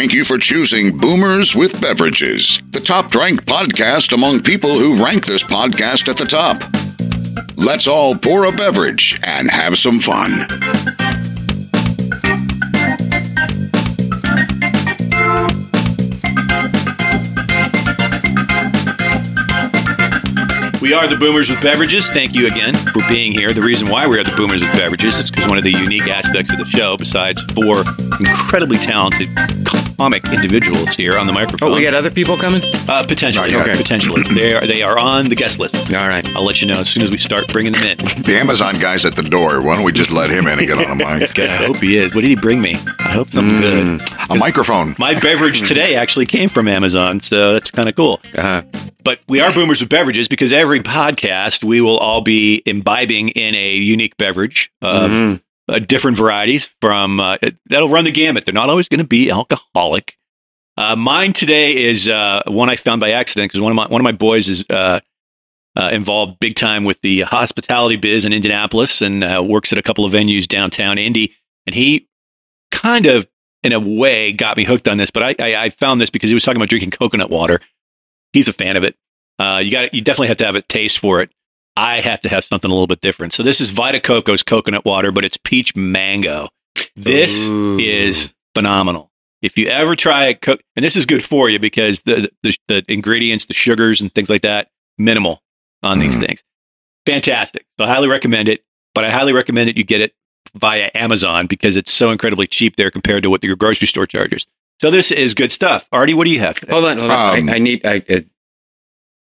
thank you for choosing Boomers with Beverages, the top ranked podcast among people who rank this podcast at the top. Let's all pour a beverage and have some fun. We are the Boomers with Beverages. Thank you again for being here. The reason why we are the Boomers with Beverages is because one of the unique aspects of the show, besides four incredibly talented comic individuals here on the microphone, Oh, we got other people coming? uh, potentially, Okay. potentially, they are they are on the guest list. All right. I'll let you know as soon as we start bringing them in. The Amazon guy's at the door. Why don't we just let him in and get on a mic? God, I hope he is. What did he bring me? I hope something good. A microphone. My beverage today actually came from Amazon, so that's kind of cool. Uh-huh. But we are boomers with beverages because every podcast we will all be imbibing in a unique beverage of Mhm. Uh, different varieties from uh, that'll run the gamut. They're not always going to be alcoholic. Uh, mine today is uh, one I found by accident because one of my one of my boys is uh, uh, involved big time with the hospitality biz in Indianapolis and works at a couple of venues downtown Indy. And he kind of, in a way, got me hooked on this. But I, I, I found this because he was talking about drinking coconut water. He's a fan of it. You got you definitely have to have a taste for it. I have to have something a little bit different. So this is Vita Coco's coconut water, but it's peach mango. This Ooh. is phenomenal. If you ever try it, co- and this is good for you because the, the the ingredients, the sugars and things like that, minimal on these Mhm. things. Fantastic. So I highly recommend it. But I highly recommend that you get it via Amazon because it's so incredibly cheap there compared to what your grocery store charges. So this is good stuff. Artie, what do you have? Today? Hold on, hold on. Um, I, I need. I, uh,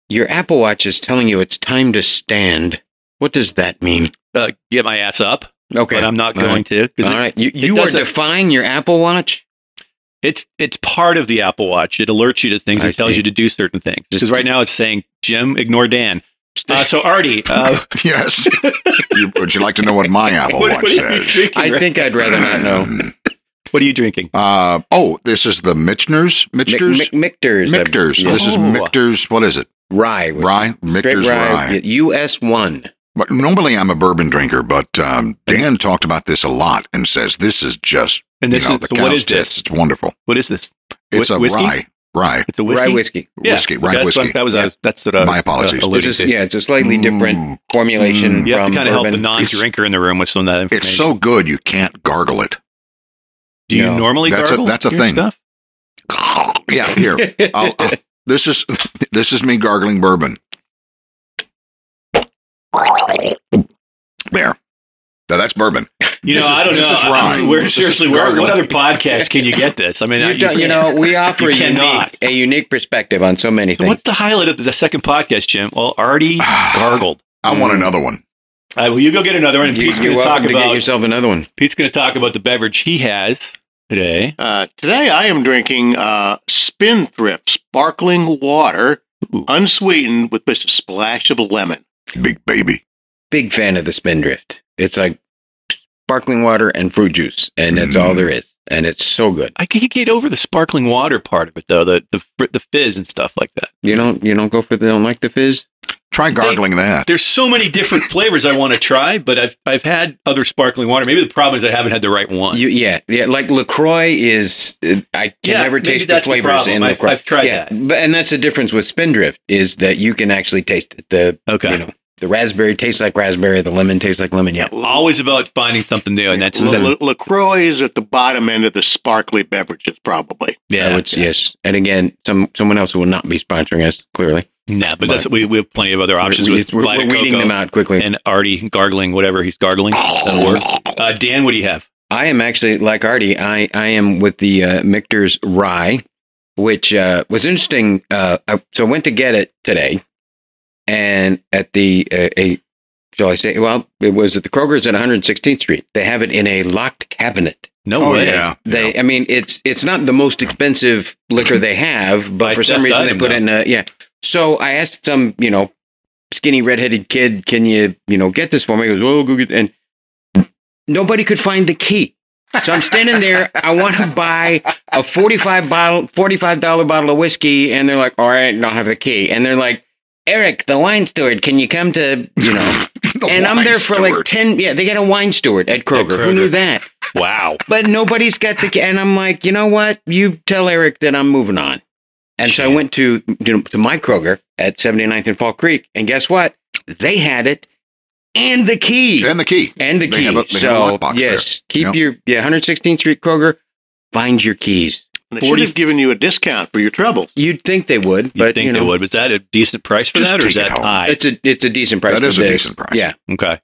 your Apple Watch is telling you it's time to stand. What does that mean? Uh, get my ass up, Okay, but I'm not All going right. to because All right, you, you are doesn't- defying your Apple Watch. it's it's part of the Apple Watch. It alerts you to things. I It tells see. you to do certain things. Because right now it's saying Jim, ignore Dan. Uh, so Artie, uh, Yes. You- would you like to know what my Apple what, Watch what says? drinking? I right think I'd rather not know. Um, What are you drinking? Uh, oh, this is the Michner's? Michter's? Mic- Mic- Michter's. Michter's. yes. This is Oh. Michter's. What is it? Rye. with- Rye? straight Michter's rye. US one. But normally I'm a bourbon drinker, but um, Dan talked about this a lot and says this is just And this you know, is the so what cow's is this? It's wonderful. What is this? It's Whi- a whiskey? rye. Rye. It's a whiskey. Rye whiskey. Yeah, Whiskey, rye that's whiskey. What, that was Yeah. uh, that's what. Uh, My apologies. Uh, alluding This is yeah, it's a slightly different Mm. formulation. You have to kind of help the non-drinker in the room with some of that information. It's so good you can't gargle it. Do you No. normally That's a- that's a your thing. Stuff? Yeah, here. I'll, uh, this is this is me gargling bourbon. There. Now that's bourbon. You This know, is- I don't this know. is I- rye. Where This is seriously, where, what other podcast can you get this? I mean, You, you, you know, we offer You a unique, cannot. a unique perspective on so many So things. what's the highlight of the second podcast, Jim? Well, Artie gargled. I want another one. Uh, well, you go get another one, and You- Pete's going to talk welcome to get about yourself another one. Pete's going to talk about the beverage he has today. Uh, today I am drinking uh, Spindrift sparkling water, Ooh. unsweetened with just a splash of lemon. Big baby. Big fan of the Spindrift. It's like sparkling water and fruit juice, and that's all there is. And it's so good. I can't get over the sparkling water part of it, though the the the fizz and stuff like that. You don't you don't go for the don't like the fizz? Try gargling that. There's so many different flavors I want to try, but I've I've had other sparkling water. Maybe the problem is I haven't had the right one. You, yeah, yeah. Like Lacroix is, uh, I can Yeah, never taste the that's the flavors problem. in I've- Lacroix. I've tried yeah, that. but and that's the difference with Spindrift is that you can actually taste it. The Okay. you know the raspberry tastes like raspberry, the lemon tastes like lemon. Yeah, Always about finding something new, and that's La- the, La- LaCroix is at the bottom end of the sparkly beverages, probably. yeah. I would, yes. And again, some someone else will not be sponsoring us. Clearly, Nah, but that's we, we have plenty of other options we're, with we're, Vita we're weeding them out quickly. and Artie gargling whatever he's gargling. That'll work. Uh, Dan, what do you have? I am actually like Artie. I I am with the uh, Michter's Rye, which uh, was interesting. Uh, I, so I went to get it today, and at the uh, a shall I say? Well, it was at the Kroger's at 116th Street. They have it in a locked cabinet. No Oh, way. yeah. They, I mean, it's it's not the most expensive liquor they have, but By for some reason they put it in a yeah. So I asked some, you know, skinny redheaded kid, "Can you, you know, get this for me?" He goes, "Oh, go get." And nobody could find the key. So I'm standing there. I want to buy a 45 bottle, $45 bottle of whiskey. And they're like, all right, don't have the key. And they're like, Eric, the wine steward, can you come to, you know, and I'm there for like 10. Yeah, they got a wine steward at Kroger. Who Kroger. knew that? Wow. but nobody's got the. Key. And I'm like, you know what? You tell Eric that I'm moving on. And so I went to you know, to my Kroger at 79th and Fall Creek, and guess what? They had it and the key And the key. and the They key. have a- they have a so lockbox yes, keep Yep. your yeah 116th Street Kroger. Find your keys. And they should have given you a discount for your troubles. You'd think they would, You but think you know, they would? Was that a decent price for that, or is take it that high? it's a it's a decent price. That for is a this. decent price. Yeah, Okay.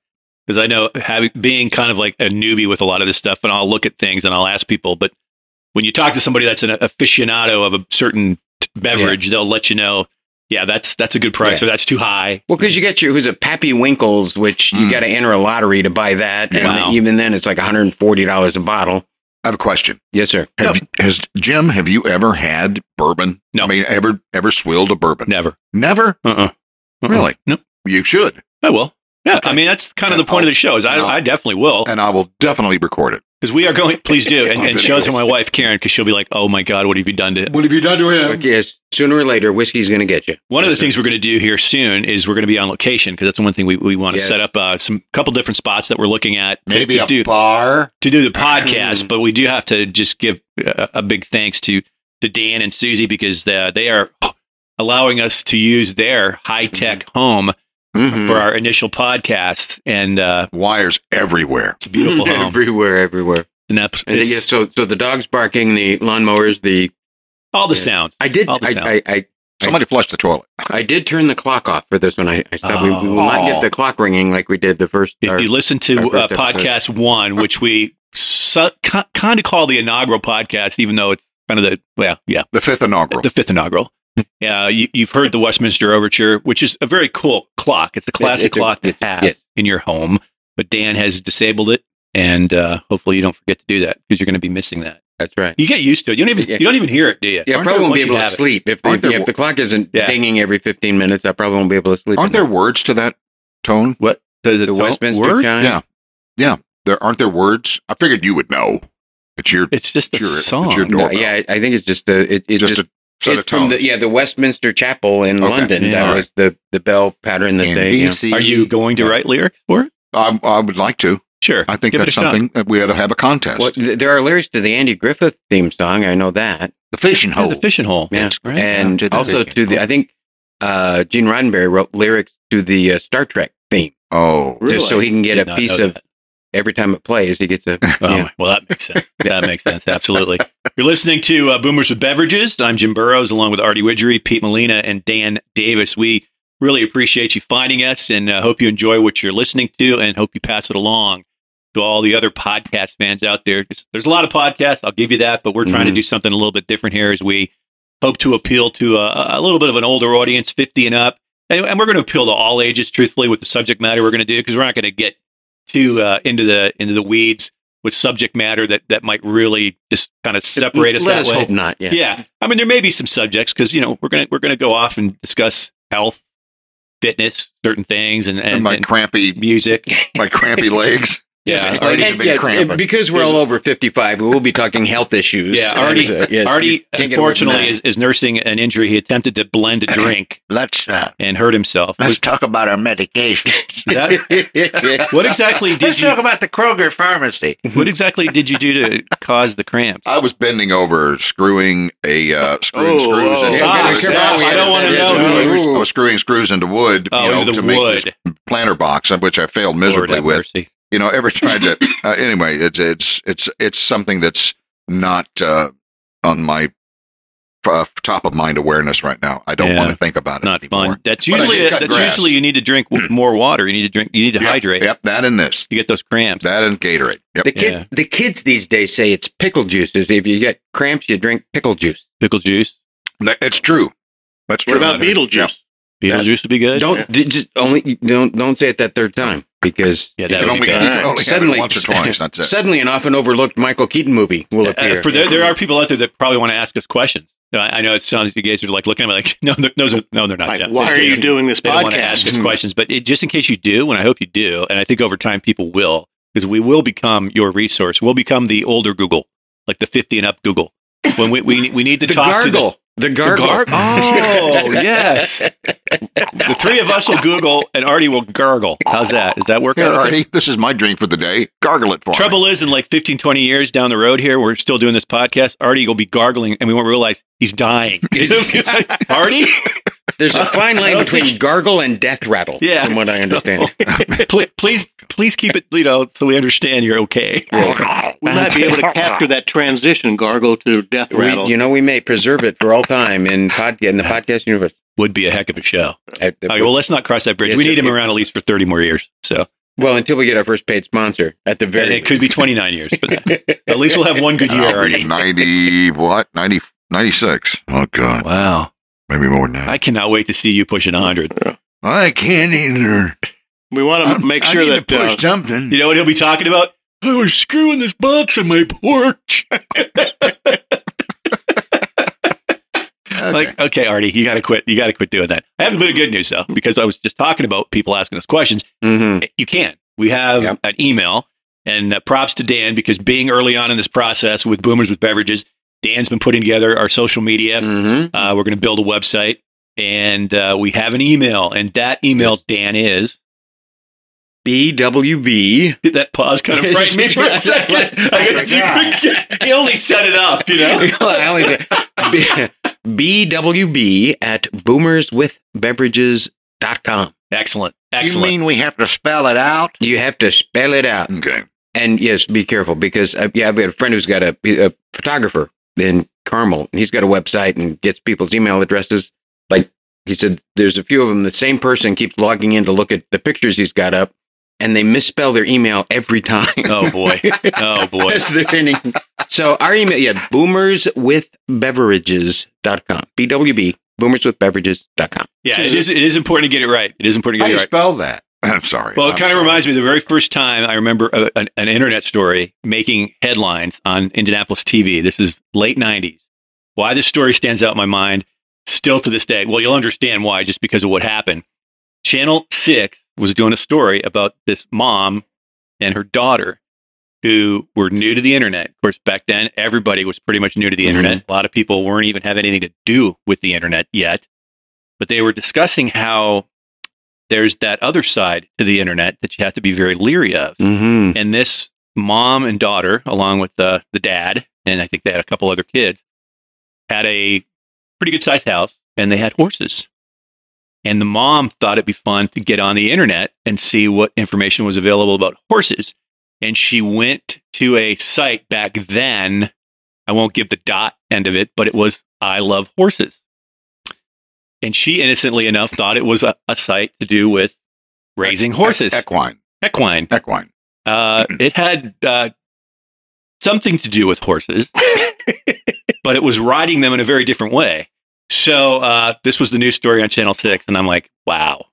Because I know having being kind of like a newbie with a lot of this stuff, and I'll look at things and I'll ask people, but when you talk to somebody that's an aficionado of a certain t- beverage, they'll let you know, yeah, that's that's a good price, Yeah. or that's too high. well, because you get your who's a Pappy Winkles, which you Mm. got to enter a lottery to buy that, and Wow. even then it's like 140 dollars a bottle. I have a question. Yes, sir. Have, Has Jim? Have you ever had bourbon? No. I mean, ever ever swilled a bourbon? Never. Never. Uh. uh Really? Nope. You should, I will. Yeah. Okay. I mean, that's kind of And the point of I'll- the show. Is I, I definitely will and I will definitely record it. Because we are going. Please do, and, and show it to my wife Karen because she'll be like, "Oh my God, what have you done to?" What have you done to him? Yes, sooner or later, whiskey's going to get you. One of the things we're going to do here soon is we're going to be on location because that's the one thing we, we want to Yes. set up uh, some couple different spots that we're looking at to, Maybe to a do bar. to do the podcast. Mm. but we do have to just give a, a big thanks to to Dan and Susie because they, they are allowing us to use their high tech home Mhm. for our initial podcast, and uh, Wires everywhere. it's a beautiful home. everywhere, everywhere. And that's- And it's yes, so so the dogs barking, the lawnmowers, the all the yeah. sounds. I did All the I, sound. I, I Somebody flushed the toilet. I did turn the clock off for this one. I, I stopped. we, we will not Oh. get the clock ringing like we did the first. If or- you listen to first uh, episode. podcast one, which we su- kind of call the inaugural podcast, even though it's kind of the well, yeah, The fifth inaugural. the fifth inaugural. Yeah, you, you've heard the Westminster Overture, which is a very cool clock. It's a classic it's a- clock to it's- have yes. in your home, but Dan has disabled it, and uh, hopefully you don't forget to do that because you're going to be missing that. that's right. You get used to it. You don't even Yeah. you don't even hear it, do you? Yeah, I Aren't probably won't be able to sleep if, if, there if the clock isn't Yeah. dinging every fifteen minutes. I probably won't be able to sleep. Aren't there night. words to that tone? What the, the, the tone- Westminster word? chime? Yeah. Yeah. There aren't there words. I figured you would know. It's your It's just a It's your- it's song. your No, doorbell. yeah, I I think it's just a. It, it just, just, a set it's from the yeah the Westminster Chapel in Okay. London. Yeah. That was the the bell pattern that they. You know. Are you going to Yeah. write lyrics for it? I, I would like to. Sure. I think Give that's something that we ought to have a contest. Well, th- there are lyrics to the Andy Griffith theme song. I know that. the fishing Yeah, hole. the fishing hole. Yeah, Right. and to also to the. hole. I think uh, Gene Roddenberry wrote lyrics to the uh, Star Trek theme, oh, just so he can get Did a piece of that. Every time it plays. He gets a. Oh, yeah. well, that makes sense. That makes sense. Absolutely. You're listening to uh, Boomers with Beverages. I'm Jim Burrows, along with Artie Widgery, Pete Molina, and Dan Davis. We really appreciate you finding us and uh, hope you enjoy what you're listening to and hope you pass it along to all the other podcast fans out there. There's, a lot of podcasts. I'll give you that, but we're trying to Mhm. do something a little bit different here as we hope to appeal to a, a little bit of an older audience, 50 and up. And, and we're going to appeal to all ages, truthfully, with the subject matter we're going to do because we're not going to get too uh, into the into the weeds with subject matter that that might really just kind of separate us Let that us way. hope not. Yeah. Yeah. I mean, there may be some subjects because you know we're gonna we're gonna go off and discuss health, fitness, certain things, and and and, my and crampy, music. my crampy legs. Yeah, Yes, Artie- a And, big yeah, cramping. because we're all over 55, we will be talking health issues. Yeah, Artie- yes, Artie, you can't get away from unfortunately, is, is nursing an injury. He attempted to blend a drink Let's uh, and hurt himself. let's Was talk about our medication. that, that. what exactly did let's did talk about the Kroger pharmacy. What exactly did you do to cause the cramps? I was bending over, screwing a uh, screwing Oh, screws oh. into Stop, wood. stop. I don't wanna know I was- I was screwing screws into wood, Oh, you know, into the to make this planter box, which I failed miserably have with. mercy. You know, every tried to. Uh, anyway, it's it's it's it's something that's not uh, on my uh, top of mind awareness right now. I don't Yeah. want to think about it Not anymore. fun. That's usually did cut that's grass. usually you need to drink w- more water. You need to drink. You need to Yep, hydrate. Yep, that and this, You get those cramps. that and Gatorade. Yep. The kids, Yeah. the kids these days say it's pickle juice. Is if you get cramps, you drink pickle juice. Pickle juice. That- it's true. That's What true. about Beetlejuice? Beetlejuice would be good. Don't d- just only don't don't say it that third time because Yeah, You that can only, be you can only Suddenly- once or twice. That's it. suddenly an often overlooked Michael Keaton movie will appear. Uh, for there, there are people out there that probably want to ask us questions. I, I know it sounds you guys are like looking at me like, no, they're- those are, no, they're not. Like, Jeff. why are They- you doing this They don't want to ask us podcast? questions, but it, just in case you do, and I hope you do, and I think over time people will, because we will become your resource. We'll become the older Google, like the fifty and up Google. When we we, we need to the talk gargle, to the the, gargle. the gar- Oh yes, the three of us will Google and Artie will gargle. How's that? Is that working? Here, Artie, this is my drink for the day. Gargle it for me. Trouble is, in like 15, 20 years down the road here, we're still doing this podcast. Artie will be gargling and we won't realize he's dying. Artie? There's a uh, fine line between think- gargle and death rattle, Yeah. from what I understand. please, please, please keep it, you know, so we understand you're okay. We might be able to capture that transition, gargle to death We, rattle. you know, we may preserve it for all time in pod, in the podcast universe. Would be a heck of a show. Uh, Okay, well, let's not cross that bridge. Yes, we sir. need him around at least for 30 more years. So well, until we get our first paid sponsor, at the and very it could be 29 years but that. At least we'll have one good year I'll already. 90, what? 90, 96. Oh, God. Wow. Maybe more than that. I cannot wait to see you pushing 100. I can't either. we want to make sure I need that to push uh, something. You know what he'll be talking about? I was screwing this box on my porch. Like, okay, Artie, you got to quit. You got to quit doing that. I have a bit of good news though, because I was just talking about people asking us questions. Mhm. You can. We have Yep. an email, and uh, props to Dan because being early on in this process with Boomers with Beverages, Dan's been putting together our social media. Mhm. Uh, we're going to build a website, and uh, we have an email, and that email, Yes. Dan, is. BWB. Did that pause kind of frighten me for a second? I got to He only set it up, you know. I only say B- BWB at boomerswithbeverages.com. Excellent, Excellent. You mean we have to spell it out? You have to spell it out. Okay. And yes, be careful because uh, yeah, I've got a friend who's got a, a photographer in Carmel, and he's got a website and gets people's email addresses. Like he said, there's a few of them. The same person keeps logging in to look at the pictures he's got up, and they misspell their email every time. oh boy, oh boy. As they're ending. So our email, yeah, boomerswithbeverages.com. BWB, boomerswithbeverages.com. Yeah, it is. It is important to get it right. It is important to How get do it you right. spell that? I'm sorry. Well, it I'm kind of sorry. reminds me of the very first time I remember a, an, an internet story making headlines on Indianapolis TV. This is late 90s. Why this story stands out in my mind still to this day. Well, you'll understand why just because of what happened. Channel 6 was doing a story about this mom and her daughter who were new to the internet. Of course, back then, everybody was pretty much new to the Mhm. internet. A lot of people weren't even having anything to do with the internet yet. But they were discussing how there's that other side to the internet that you have to be very leery of. Mm-hmm. And this mom and daughter, along with the, the dad, and I think they had a couple other kids, had a pretty good sized house and they had horses. And the mom thought it'd be fun to get on the internet and see what information was available about horses. And she went to a site back then. I won't give the dot end of it, but it was I Love Horses. And she innocently enough thought it was a, a site to do with raising horses. Equine. Equine. Equine. Uh, it had uh, something to do with horses, but it was riding them in a very different way. So uh, this was the news story on Channel Six, and I'm like, wow.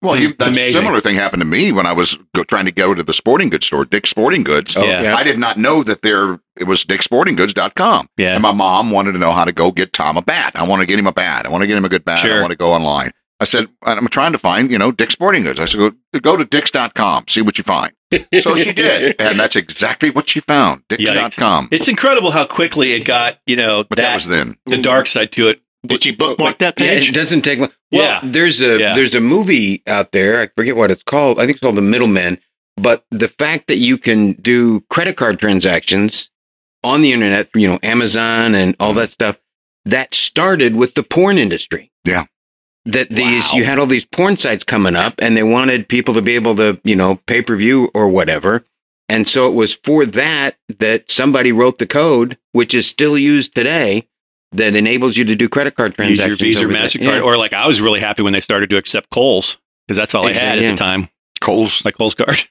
Well, you, It's that's a similar thing happened to me when I was go, trying to go to the sporting goods store, Dick's Sporting Goods. Oh, Yeah. yeah. I did not know that there it was dicksportinggoods.com. Yeah. And my mom wanted to know how to go get Tom a bat. I want to get him a bat. I want to get him a good bat. Sure. I want to go online. I said, I'm trying to find, you know, Dick's Sporting Goods. I said, go, go to dicks.com, see what you find. So she did. And that's exactly what she found. Dicks.com. It's incredible how quickly it got, you know, But that, that, was then. the dark side to it. Did she bookmark that Yeah, page? it doesn't take long. Well, Yeah. there's a Yeah. there's a movie out there. I forget what it's called. I think it's called The Middleman. But the fact that you can do credit card transactions on the internet, you know, Amazon and all mm-hmm. that stuff, that started with the porn industry. Yeah. That these Wow. you had all these porn sites coming up, and they wanted people to be able to, you know, pay per view or whatever. And so it was for that that somebody wrote the code, which is still used today, that enables you to do credit card Use transactions. your Visa or. Mastercard, Yeah. or like I was really happy when they started to accept Kohl's because that's all I had at yeah. the time, Kohl's. my Kohl's card.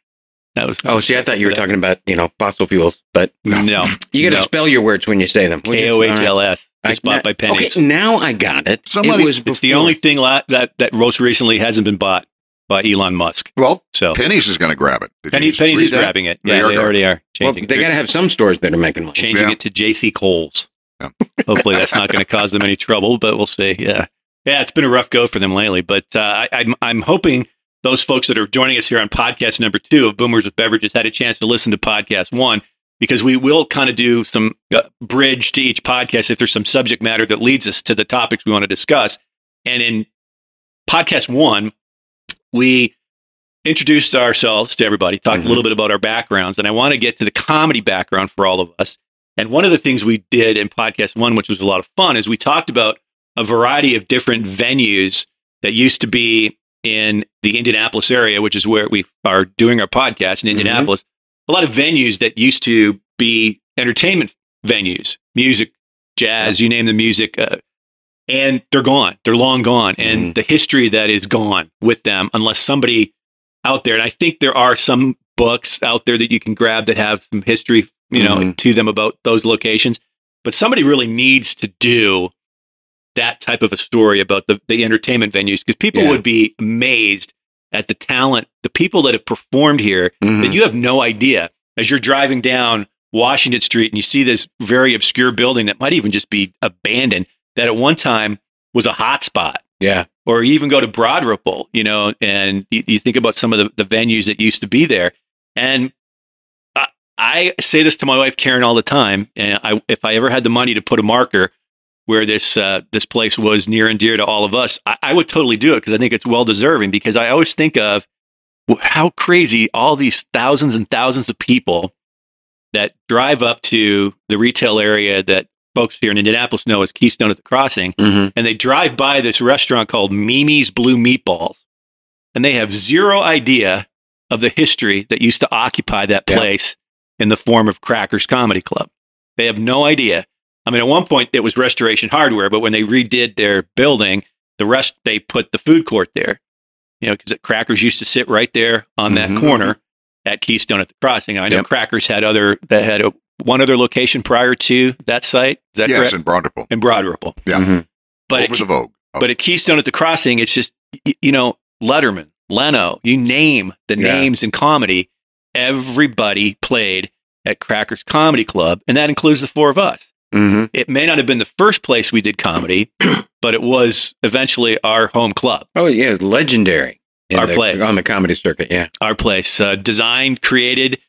That was Oh, see, I thought you were talking about you know fossil fuels, but no you got to No. spell your words when you say them. would you? K O H L All S, right. just bought by pennies. Okay, now I got it. Somebody- it was It's the only thing la- that that most recently hasn't been bought by Elon Musk. Well, So Penny's is going to grab it. Did Penny, you Penny's is that? grabbing it. They Yeah, are they, already are Changing Well, they got to have some stores that are making money. changing Yeah. it to JC Coles. Yeah. Hopefully, that's not going to cause them any trouble, but we'll see. Yeah, yeah, it's been a rough go for them lately, but uh, I, I'm I'm hoping those folks that are joining us here on podcast number two of Boomers with Beverages had a chance to listen to podcast one because we will kind of do some uh, bridge to each podcast if there's some subject matter that leads us to the topics we want to discuss. And in podcast one, we introduced ourselves to everybody, talked Mhm. a little bit about our backgrounds, and I want to get to the comedy background for all of us. And one of the things we did in podcast one, which was a lot of fun, is we talked about a variety of different venues that used to be in the Indianapolis area, which is where we are doing our podcast in Indianapolis. A lot of venues that used to be entertainment venues, music, jazz, you name the music, uh, and they're gone. They're long gone, and the history that is gone with them, unless somebody out there. And I think there are some books out there that you can grab that have some history, you know, Mhm. to them about those locations. But somebody really needs to do that type of a story about the, the entertainment venues because people Yeah. would be amazed at the talent, the people that have performed here Mhm. that you have no idea as you're driving down Washington Street and you see this very obscure building that might even just be abandoned that at one time was a hot spot. yeah. Or you even go to Broad Ripple, you know, and you, you think about some of the, the venues that used to be there. And I, say this to my wife Karen all the time. And I, if I ever had the money to put a marker where this uh, this place was near and dear to all of us, I, I would totally do it because I think it's well deserving. Because I always think of how crazy all these thousands and thousands of people that drive up to the retail area that folks here in Indianapolis know as Keystone at the Crossing, Mhm. and they drive by this restaurant called Mimi's Blue Meatballs, and they have zero idea of the history that used to occupy that Yeah. Place in the form of Crackers Comedy Club. They have no idea. I mean, at one point it was Restoration Hardware, but when they redid their building, the rest they put the food court there. You know, because Crackers used to sit right there on that Mhm. corner at Keystone at the Crossing. I know Yep. Crackers had other that had a, one other location prior to that site. Is that yes, correct? in Broad Ripple. In Broad Ripple. Yeah. Mhm. But Over it, the Vogue. Oh, but at Keystone at the Crossing, it's just you know Letterman, Leno, you name the Yeah. names in comedy. Everybody played at Crackers Comedy Club, and that includes the four of us. Mhm. It may not have been the first place we did comedy, but it was eventually our home club, Oh yeah, legendary. Our the- place. on the comedy circuit. Yeah. our place. Uh, designed, created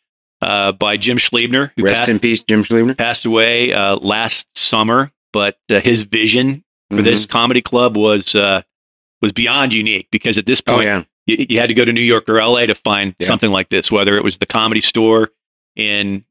uh, by Jim Schliebner, who Rest passed, in peace, Jim Schliebner. passed away uh, last summer. But uh, his vision for this Mm-hmm. comedy club was uh, was beyond unique because at this Oh point, yeah. you, you had to go to New York or LA to find Yeah. something like this, whether it was the comedy store in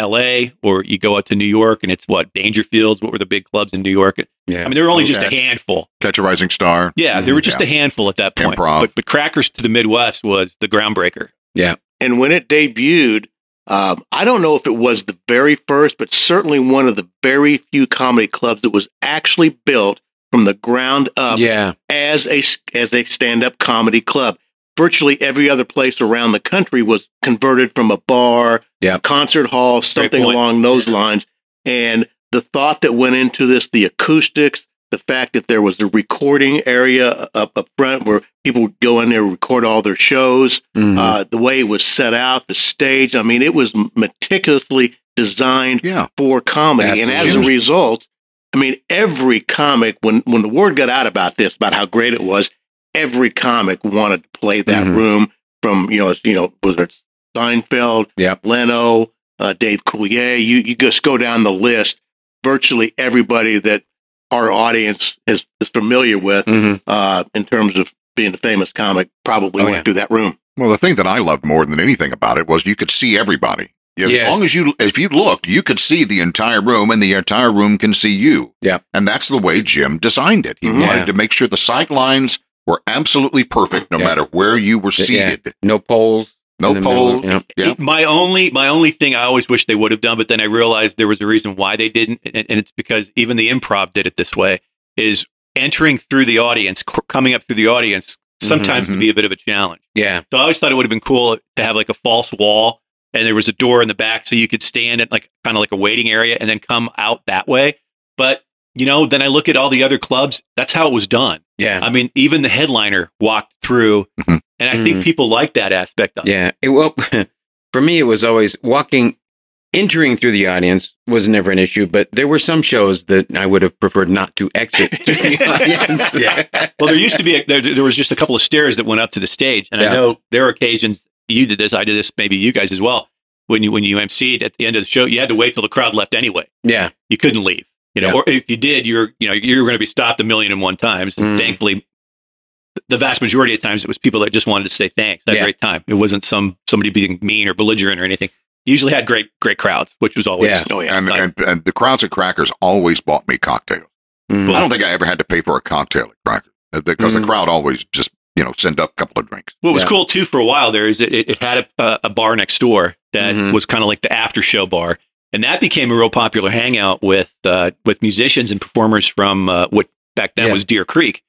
LA or you go out to New York and it's what Dangerfields. What were the big clubs in New York? Yeah. I mean, there were only just a handful. Catch a Rising Star. Yeah, there were just Yeah. a handful at that point. Improv. But, but Crackers to the Midwest was the groundbreaker. Yeah, and when it debuted, um, I don't know if it was the very first, but certainly one of the very few comedy clubs that was actually built from the ground up yeah. as a as a stand up comedy club. Virtually every other place around the country was converted from a bar, Yeah. concert hall, something along those lines. And the thought that went into this, the acoustics, the fact that there was a recording area up up front where people would go in there and record all their shows, Mhm. uh, the way it was set out, the stage. I mean, it was meticulously designed Yeah. for comedy. And as a result, I mean, every comic, when, when the word got out about this, about how great it was, every comic wanted to play that Mhm. room from, you know, you know, was it Seinfeld, Yep. Leno, uh, Dave Coulier, you, you just go down the list. Virtually everybody that our audience is, is familiar with Mhm. uh, in terms of being a famous comic probably Oh, went yeah. through that room. Well, the thing that I loved more than anything about it was you could see everybody. As Yes. long as you, if you looked, you could see the entire room, and the entire room can see you. Yeah. and that's the way Jim designed it. He Mhm. wanted Yeah. to make sure the sight lines were absolutely perfect, no Yeah. matter where you were Yeah. seated. No poles. No in middle, poles. you know. Yeah. My only my only thing I always wish they would have done, but then I realized there was a reason why they didn't, and, and it's because even the improv did it this way: is entering through the audience, c- coming up through the audience, sometimes Mhm. can be a bit of a challenge. Yeah. So I always thought it would have been cool to have like a false wall, and there was a door in the back, so you could stand at like kind of like a waiting area and then come out that way. But you know, then I look at all the other clubs. That's how it was done. Yeah. I mean, even the headliner walked through, Mhm. and I think Mhm. people like that aspect of it. Yeah. Well, for me, it was always walking, entering through the audience was never an issue, but there were some shows that I would have preferred not to exit through the audience. Yeah. Well, there used to be a, there, there was just a couple of stairs that went up to the stage, and Yeah. I know there are occasions you did this, I did this, maybe you guys as well. When you when you emceed at the end of the show, you had to wait till the crowd left anyway. yeah. You couldn't leave, you know. Yeah. Or if you did, you're you know you're going to be stopped a million and one times. And Mm. thankfully, the vast majority of times it was people that just wanted to say thanks. Had Yeah. a great time. It wasn't some somebody being mean or belligerent or anything. Usually had great great crowds, which was always Yeah. oh yeah. and, and, and the crowds at Crackers always bought me cocktails. Mhm. I don't think I ever had to pay for a cocktail at Crackers uh, because Mhm. the crowd always just you know send up a couple of drinks. What was Yeah. cool too for a while there is it, it had a, a bar next door that Mhm. was kind of like the after show bar, and that became a real popular hangout with uh, with musicians and performers from uh, what back then Yeah. was Deer Creek.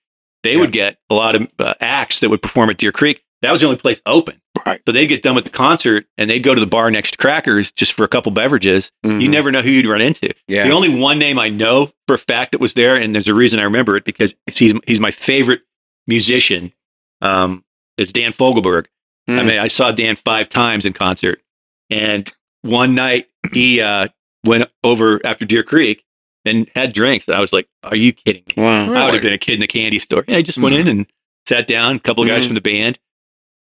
They Yeah. would get a lot of uh, acts that would perform at Deer Creek. That was the only place open. Right. So they'd get done with the concert and they'd go to the bar next to Crackers just for a couple beverages. You Mhm. never know who you'd run into. Yeah. The only one name I know for a fact that was there, and there's a reason I remember it because he's he's my favorite musician. Um, is Dan Fogelberg. I Mm. mean, I saw Dan five times in concert, and one night he uh, went over after Deer Creek and had drinks. I was like, "Are you kidding me?" Wow. I would have been a kid in a candy store. Yeah, I just went in and sat down. A couple of guys Mhm. from the band,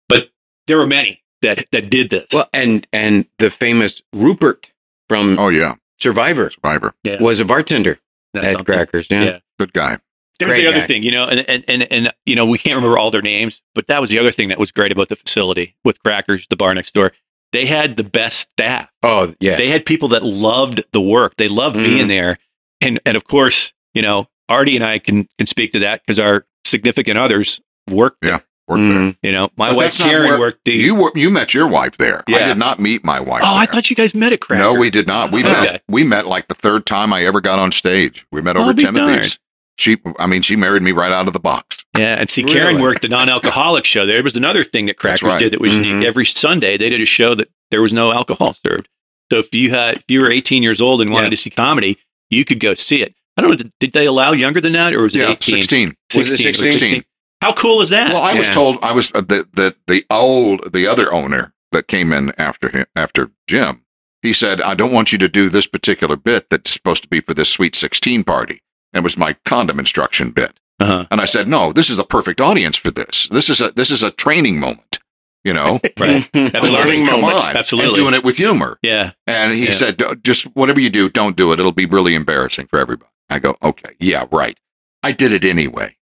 but there were many that that did this. Well, and and the famous Rupert from Oh yeah, Survivor Survivor, yeah, was a bartender that's at something. Crackers. Yeah. Yeah. good guy. There's Great the other guy. thing, you know, and, and and and you know, we can't remember all their names, but that was the other thing that was great about the facility with Crackers, the bar next door. They had the best staff. Oh yeah. They had people that loved the work. They loved Mhm. being there, and and of course, you know, Artie and I can can speak to that because our significant others worked. Yeah. there. Worked Mhm. You know, my But wife Karen where- worked the. You were, you met your wife there. I did not meet my wife. oh, I thought you guys met at Crackers. No, we did not. We Okay. met. We met like the third time I ever got on stage. We met I'll over be Timothy's. darned. She, I mean, she married me right out of the box. Yeah, and see, Karen Really? worked the non-alcoholic show. There was another thing that That's Crackers right. did that was Mhm. unique. Every Sunday, they did a show that there was no alcohol served. So if you had, if you were 18 years old and wanted Yeah. to see comedy, you could go see it. I don't know. Did, did they allow younger than that, or was it Yeah, 18? sixteen. Was it 16? How cool is that? Well, I was told I was uh, the the the old the other owner that came in after him after Jim. He said, "I don't want you to do this particular bit that's supposed to be for this sweet sixteen party." And it was my condom instruction bit. uh-huh. And I said, "No, this is a perfect audience for this. This is a this is a training moment." You know, Right. I Absolutely. mean, come on, Absolutely. and doing it with humor. Yeah. And he Yeah. said, just whatever you do, don't do it. It'll be really embarrassing for everybody. I go, okay, yeah, right. I did it anyway.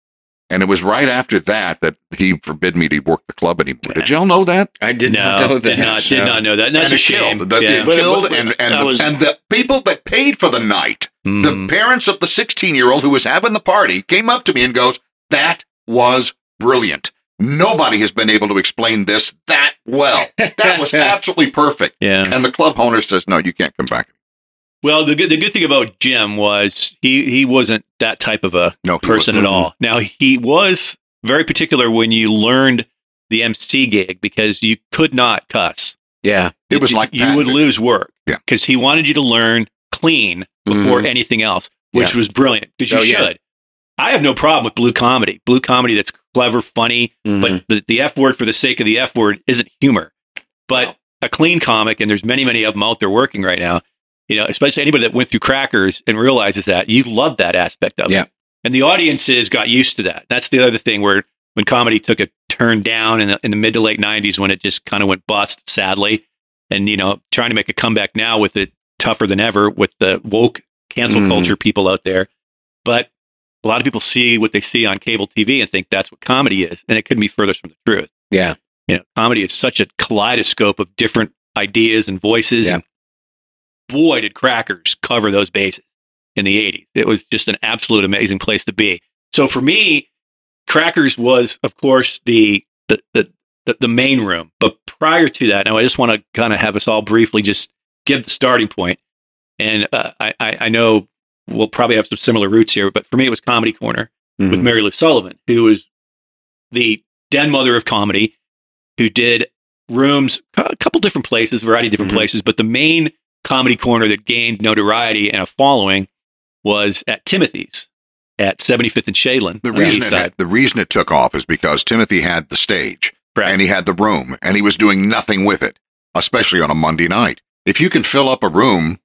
And it was right after that that he forbid me to work the club anymore. Did y'all know that? I did no, not know that. did not did No. not know that. And that's and a it shame. Killed. The, yeah. It But- killed, but- and, and, that the, was- and the people that paid for the night, The hmm. parents of the 16 year old who was having the party, came up to me and goes, That was brilliant. Nobody has been able to explain this that well. That was absolutely perfect. yeah. And the club owner says, No, you can't come back. Well, the good the good thing about Jim was he he wasn't that type of a No person at all. Mm-hmm. Now he was very particular when you learned the MC gig because you could not cuss. Yeah. It was You- like you would lose work. Yeah. because he wanted you to learn clean before Mhm. anything else, which Yeah. was brilliant. Because you Oh, yeah. should. I have no problem with blue comedy. Blue comedy that's clever, funny, Mhm. but the, the F word for the sake of the F word isn't humor. But a clean comic, and there's many, many of them out there working right now, you know, especially anybody that went through crackers and realizes that you love that aspect of Yeah. it. And the audiences got used to that. That's the other thing where when comedy took a turn down in the, in the mid to late 90s when it just kind of went bust, sadly. And, you know, trying to make a comeback now with it tougher than ever with the woke cancel Mhm. culture people out there. But a lot of people see what they see on cable TV and think that's what comedy is. And it couldn't be furthest from the truth. yeah. You know, comedy is such a kaleidoscope of different ideas and voices. Yeah. And boy, did Crackers cover those bases in the 80s. It was just an absolute amazing place to be. So for me, Crackers was, of course, the the, the, the main room. But prior to that, now I just want to kind of have us all briefly just give the starting point. And uh, I, I I know we'll probably have some similar roots here, but for me, it was Comedy Corner with Mhm. Mary Lou Sullivan, who was the den mother of comedy, who did rooms a couple different places, a variety of different Mhm. places, but the main comedy corner that gained notoriety and a following was at Timothy's at 75th and Shadeland. The on the reason, it, side. the reason it took off is because Timothy had the stage Correct. and he had the room and he was doing nothing with it, especially on a Monday night. If you can fill up a room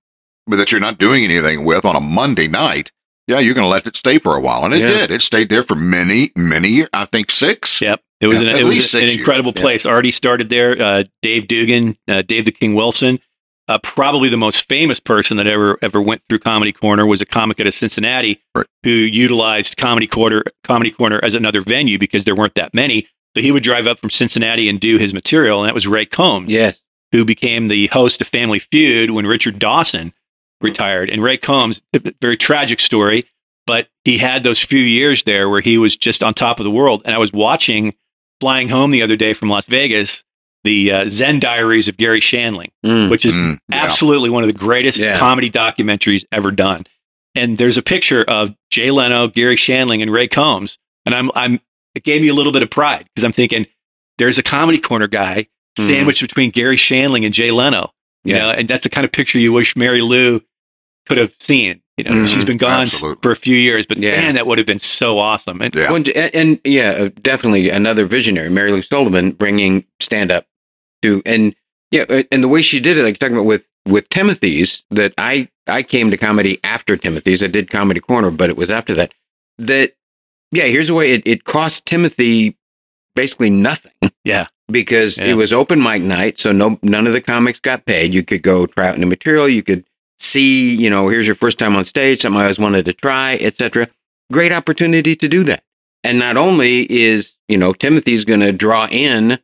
that you're not doing anything with on a Monday night, yeah, you're going to let it stay for a while. And it Yeah. did. It stayed there for many, many years. I think six. Yep. It was Yeah, an, at it was least an six years. incredible Yeah. place. Already started there. Uh, Dave Dugan, uh, Dave the King Wilson, uh, probably the most famous person that ever ever went through Comedy Corner was a comic out of Cincinnati Right. who utilized Comedy Corner Comedy Corner as another venue because there weren't that many. So he would drive up from Cincinnati and do his material, and that was Ray Combs Yes. Who became the host of Family Feud when Richard Dawson retired. And Ray Combs, a very tragic story, but he had those few years there where he was just on top of the world. And I was watching flying home the other day from Las Vegas, the uh, Zen Diaries of Garry Shandling, Mm. which is Mm, yeah. absolutely one of the greatest Yeah. comedy documentaries ever done. And there's a picture of Jay Leno, Garry Shandling, and Ray Combs. And I'm, I'm, it gave me a little bit of pride because I'm thinking there's a comedy corner guy Mhm. sandwiched between Garry Shandling and Jay Leno. You Yeah. know, and that's the kind of picture you wish Mary Lou could have seen. You know, Mhm. she's been gone s- Absolutely. for a few years, but Yeah. man, that would have been so awesome. And Yeah. Well, and, and yeah, uh, definitely another visionary, Mary Lou Sullivan, bringing stand up to and yeah, uh, and the way she did it, like talking about with with Timothy's, that I I came to comedy after Timothy's. I did Comedy Corner, but it was after that. That yeah, here's the way it it cost Timothy basically nothing yeah, because Yeah. it was open mic night, so no none of the comics got paid. You could go try out new material. You could see, you know, here's your first time on stage, something I always wanted to try, etc. Great opportunity to do that. And not only is you know Timothy's going to draw in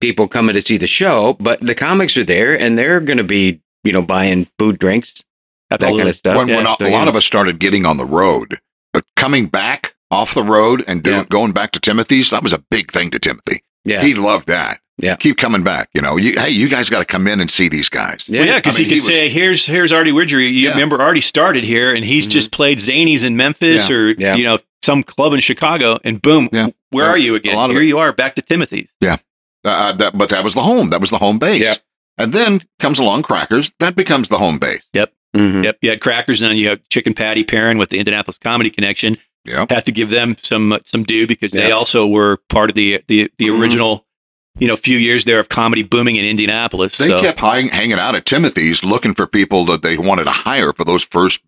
people coming to see the show, but the comics are there and they're going to be you know buying food, drinks, that kind of stuff. when, when a, so, a lot yeah. of us started getting on the road, but coming back off the road and doing, Yeah. going back to Timothy's, that was a big thing to Timothy. Yeah, He loved that. Yeah. Keep coming back. You know, you, hey, you guys got to come in and see these guys. Well, yeah, because I mean, he could he was- say, "Here's here's Artie Widgery. You Yeah. remember Artie started here, and he's Mhm. just played Zanies in Memphis Yeah. or Yeah. you know some club in Chicago, and boom, Yeah. where Yeah. are you A again? lot Here it. you are, back to Timothy's. Uh, that, but that was the home. That was the home base. Yeah. And then comes along Crackers. That becomes the home base. Mhm. Yep, you had Crackers, and then you have Chicken Patty pairing with the Indianapolis Comedy Connection. Yeah. have to give them some some due because they also were part of the the the Mhm. original, you know, few years there of comedy booming in Indianapolis. They so kept hang, hanging out at Timothy's looking for people that they wanted to hire for those first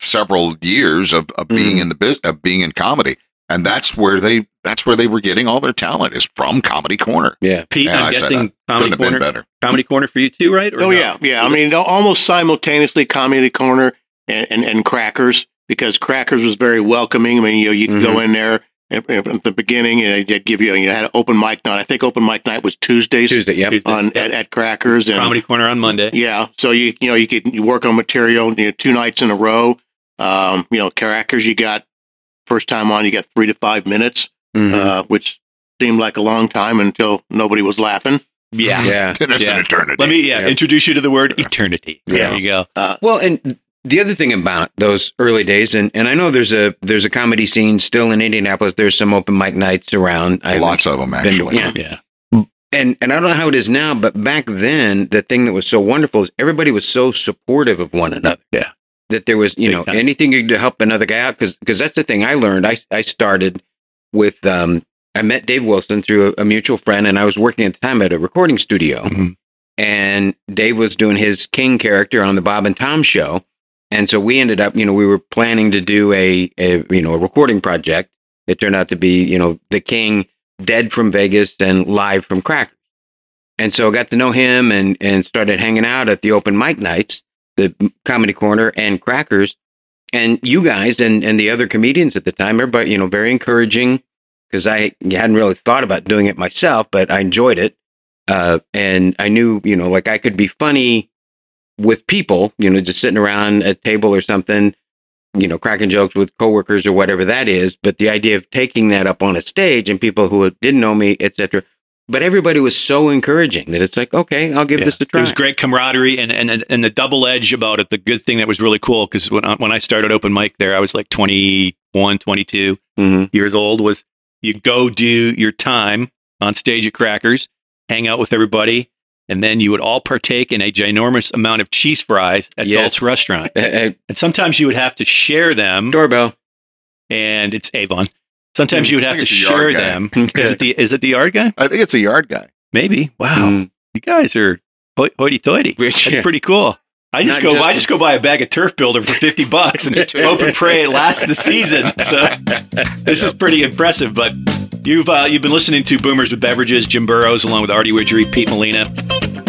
several years of, of being Mhm. in the biz, of being in comedy. And that's where they that's where they were getting all their talent is from Comedy Corner. yeah. Pete, Yeah, I'm I guessing Couldn't comedy have been corner, better. comedy corner for you too, right? Or Oh no? yeah, yeah. I mean, almost simultaneously, Comedy Corner and, and, and Crackers because Crackers was very welcoming. I mean, you know, you'd go in there at, at the beginning and they'd give you you had an open mic night. I think open mic night was Tuesdays Tuesday. Yep. Tuesday. on Yeah. at, at Crackers and comedy corner on Monday. yeah. So you you know you could you work on material you know, two nights in a row. Um, you know, Crackers you got first time on you got three to five minutes, Mhm. uh, which seemed like a long time until nobody was laughing. Yeah. yeah. And Yeah. an eternity. Let me yeah, Yeah. introduce you to the word eternity. Yeah. There you go. Well, and the other thing about those early days, and, and I know there's a there's a comedy scene still in Indianapolis. There's some open mic nights around. I Lots of them actually. yeah. Yeah. and and I don't know how it is now, but back then, the thing that was so wonderful is everybody was so supportive of one another. Yeah. that there was you Big know time. anything you could to help another guy out because cause that's the thing I learned. I I started with um I met Dave Wilson through a, a mutual friend, and I was working at the time at a recording studio, Mhm. and Dave was doing his King character on the Bob and Tom show. And so we ended up, you know, we were planning to do a, a you know, a recording project. It turned out to be, you know, the King dead from Vegas and live from Crackers. And so I got to know him and, and started hanging out at the open mic nights, the comedy corner and Crackers. And you guys and, and the other comedians at the time, everybody, you know, very encouraging because I hadn't really thought about doing it myself, but I enjoyed it. Uh, and I knew, you know, like I could be funny with people, you know, just sitting around a table or something, you know, cracking jokes with coworkers or whatever that is. But the idea of taking that up on a stage and people who didn't know me, etc. But everybody was so encouraging that it's like, okay, I'll give Yeah. this a try. It was great camaraderie and, and and the double edge about it. The good thing that was really cool because when I, when I started open mic there, I was like 21, 22 hmm years old. Was you go do your time on stage at Crackers, hang out with everybody, and then you would all partake in a ginormous amount of cheese fries at Yes. Dalt's restaurant. And sometimes you would have to share them, doorbell. and it's Avon. Sometimes you would have to think it's the yard share them. Is it the is it the yard guy? I think it's a yard guy. Maybe. Wow, Mm. you guys are hoi- hoity-toity. That's Yeah. pretty cool. I just Not go. just- I just go buy a bag of turf builder for fifty bucks and hope and pray it lasts the season. So this is pretty impressive. But you've uh, you've been listening to Boomers with Beverages, Jim Burrows, along with Artie Widgery, Pete Molina.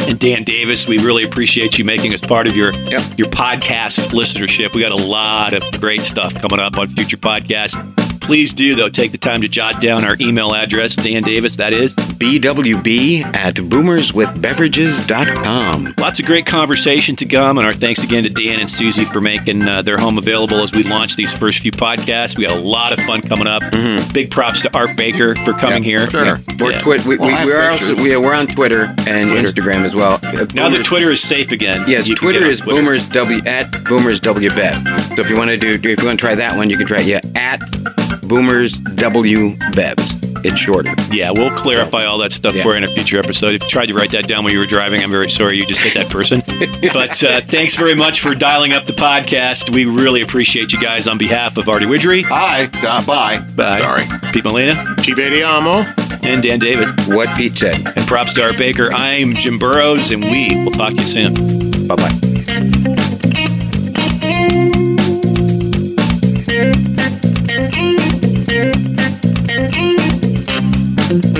and Dan Davis. We really appreciate you making us part of your Yep. your podcast listenership. We got a lot of great stuff coming up on future podcasts. Please do though take the time to jot down our email address, Dan Davis. That is BWB at boomerswithbeverages.com. lots of great conversation to come, and our thanks again to Dan and Susie for making uh, their home available as we launch these first few podcasts. We got a lot of fun coming up. Big props to Art Baker for coming here. Sure. We're, Yeah. twit- we, Well, we, we're also pictures. we, we're on Twitter and Instagram as well. Uh, Now that Twitter is safe again. Yes, Twitter is Twitter. boomers w at boomers w bev. So if you want to do if you want to try that one, you can try yeah at boomers w bevs. It's shorter. Yeah, we'll clarify all that stuff Yeah. for you in a future episode. If you tried to write that down while you were driving, I'm very sorry you just hit that person. but uh, thanks very much for dialing up the podcast. We really appreciate you guys on behalf of Artie Widgery, Hi. Uh, bye. Bye. Sorry. Pete Molina, Ci vediamo. and Dan Davis. What Pete said. And props to Art Baker. I'm Jim Burrows, and we will talk to you soon. Bye bye.